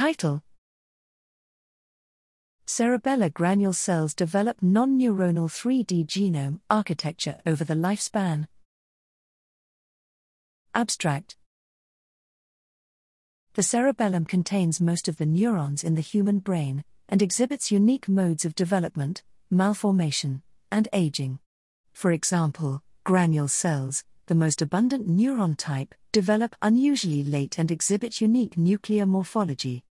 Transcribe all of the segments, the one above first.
Title Cerebellar granule cells develop non neuronal 3D genome architecture over the lifespan. Abstract The cerebellum contains most of the neurons in the human brain and exhibits unique modes of development, malformation, and aging. For example, granule cells, the most abundant neuron type, develop unusually late and exhibit unique nuclear morphology.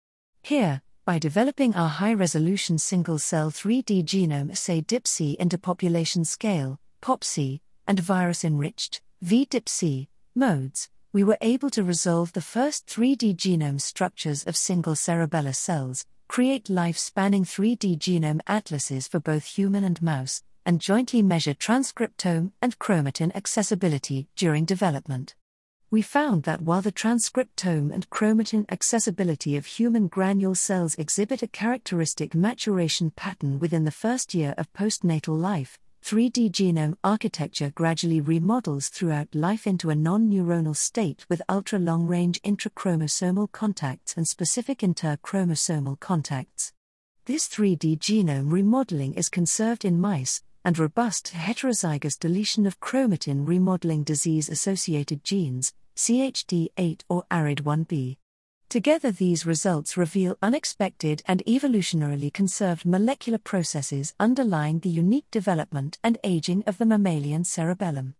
Here, by developing our high resolution single cell 3D genome assay Dip-C into population scale, Pop-C, and virus enriched, vDip-C, modes, we were able to resolve the first 3D genome structures of single cerebellar cells, create life spanning 3D genome atlases for both human and mouse, and jointly measure transcriptome and chromatin accessibility during development. We found that while the transcriptome and chromatin accessibility of human granule cells exhibit a characteristic maturation pattern within the first year of postnatal life, 3D genome architecture gradually remodels throughout life into a non neuronal state with ultra long range intrachromosomal contacts and specific interchromosomal contacts. This 3D genome remodeling is conserved in mice, and robust heterozygous deletion of chromatin remodeling disease associated genes, CHD8 or ARID1B. Together, these results reveal unexpected and evolutionarily conserved molecular processes underlying the unique development and aging of the mammalian cerebellum.